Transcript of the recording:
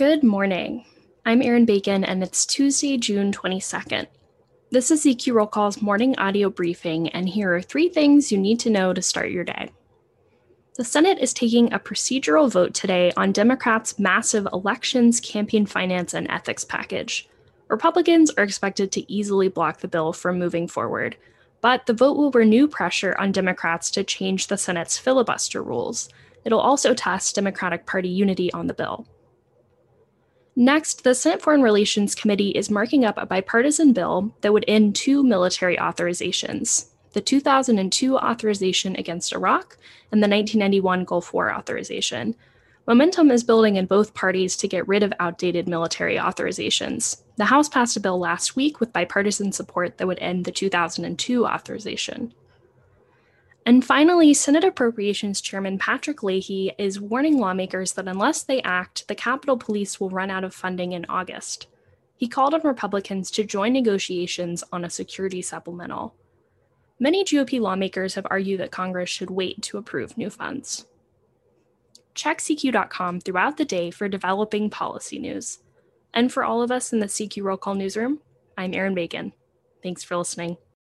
Good morning. I'm Erin Bacon, and it's Tuesday, June 22nd. This is CQ Roll Call's morning audio briefing, and here are three things you need to know to start your day. The Senate is taking a procedural vote today on Democrats' massive elections, campaign finance, and ethics package. Republicans are expected to easily block the bill from moving forward, but the vote will renew pressure on Democrats to change the Senate's filibuster rules. It'll also test Democratic Party unity on the bill. Next, the Senate Foreign Relations Committee is marking up a bipartisan bill that would end two military authorizations the 2002 authorization against Iraq and the 1991 Gulf War authorization. Momentum is building in both parties to get rid of outdated military authorizations. The House passed a bill last week with bipartisan support that would end the 2002 authorization. And finally, Senate Appropriations Chairman Patrick Leahy is warning lawmakers that unless they act, the Capitol Police will run out of funding in August. He called on Republicans to join negotiations on a security supplemental. Many GOP lawmakers have argued that Congress should wait to approve new funds. Check CQ.com throughout the day for developing policy news. And for all of us in the CQ Roll Call newsroom, I'm Erin Bacon. Thanks for listening.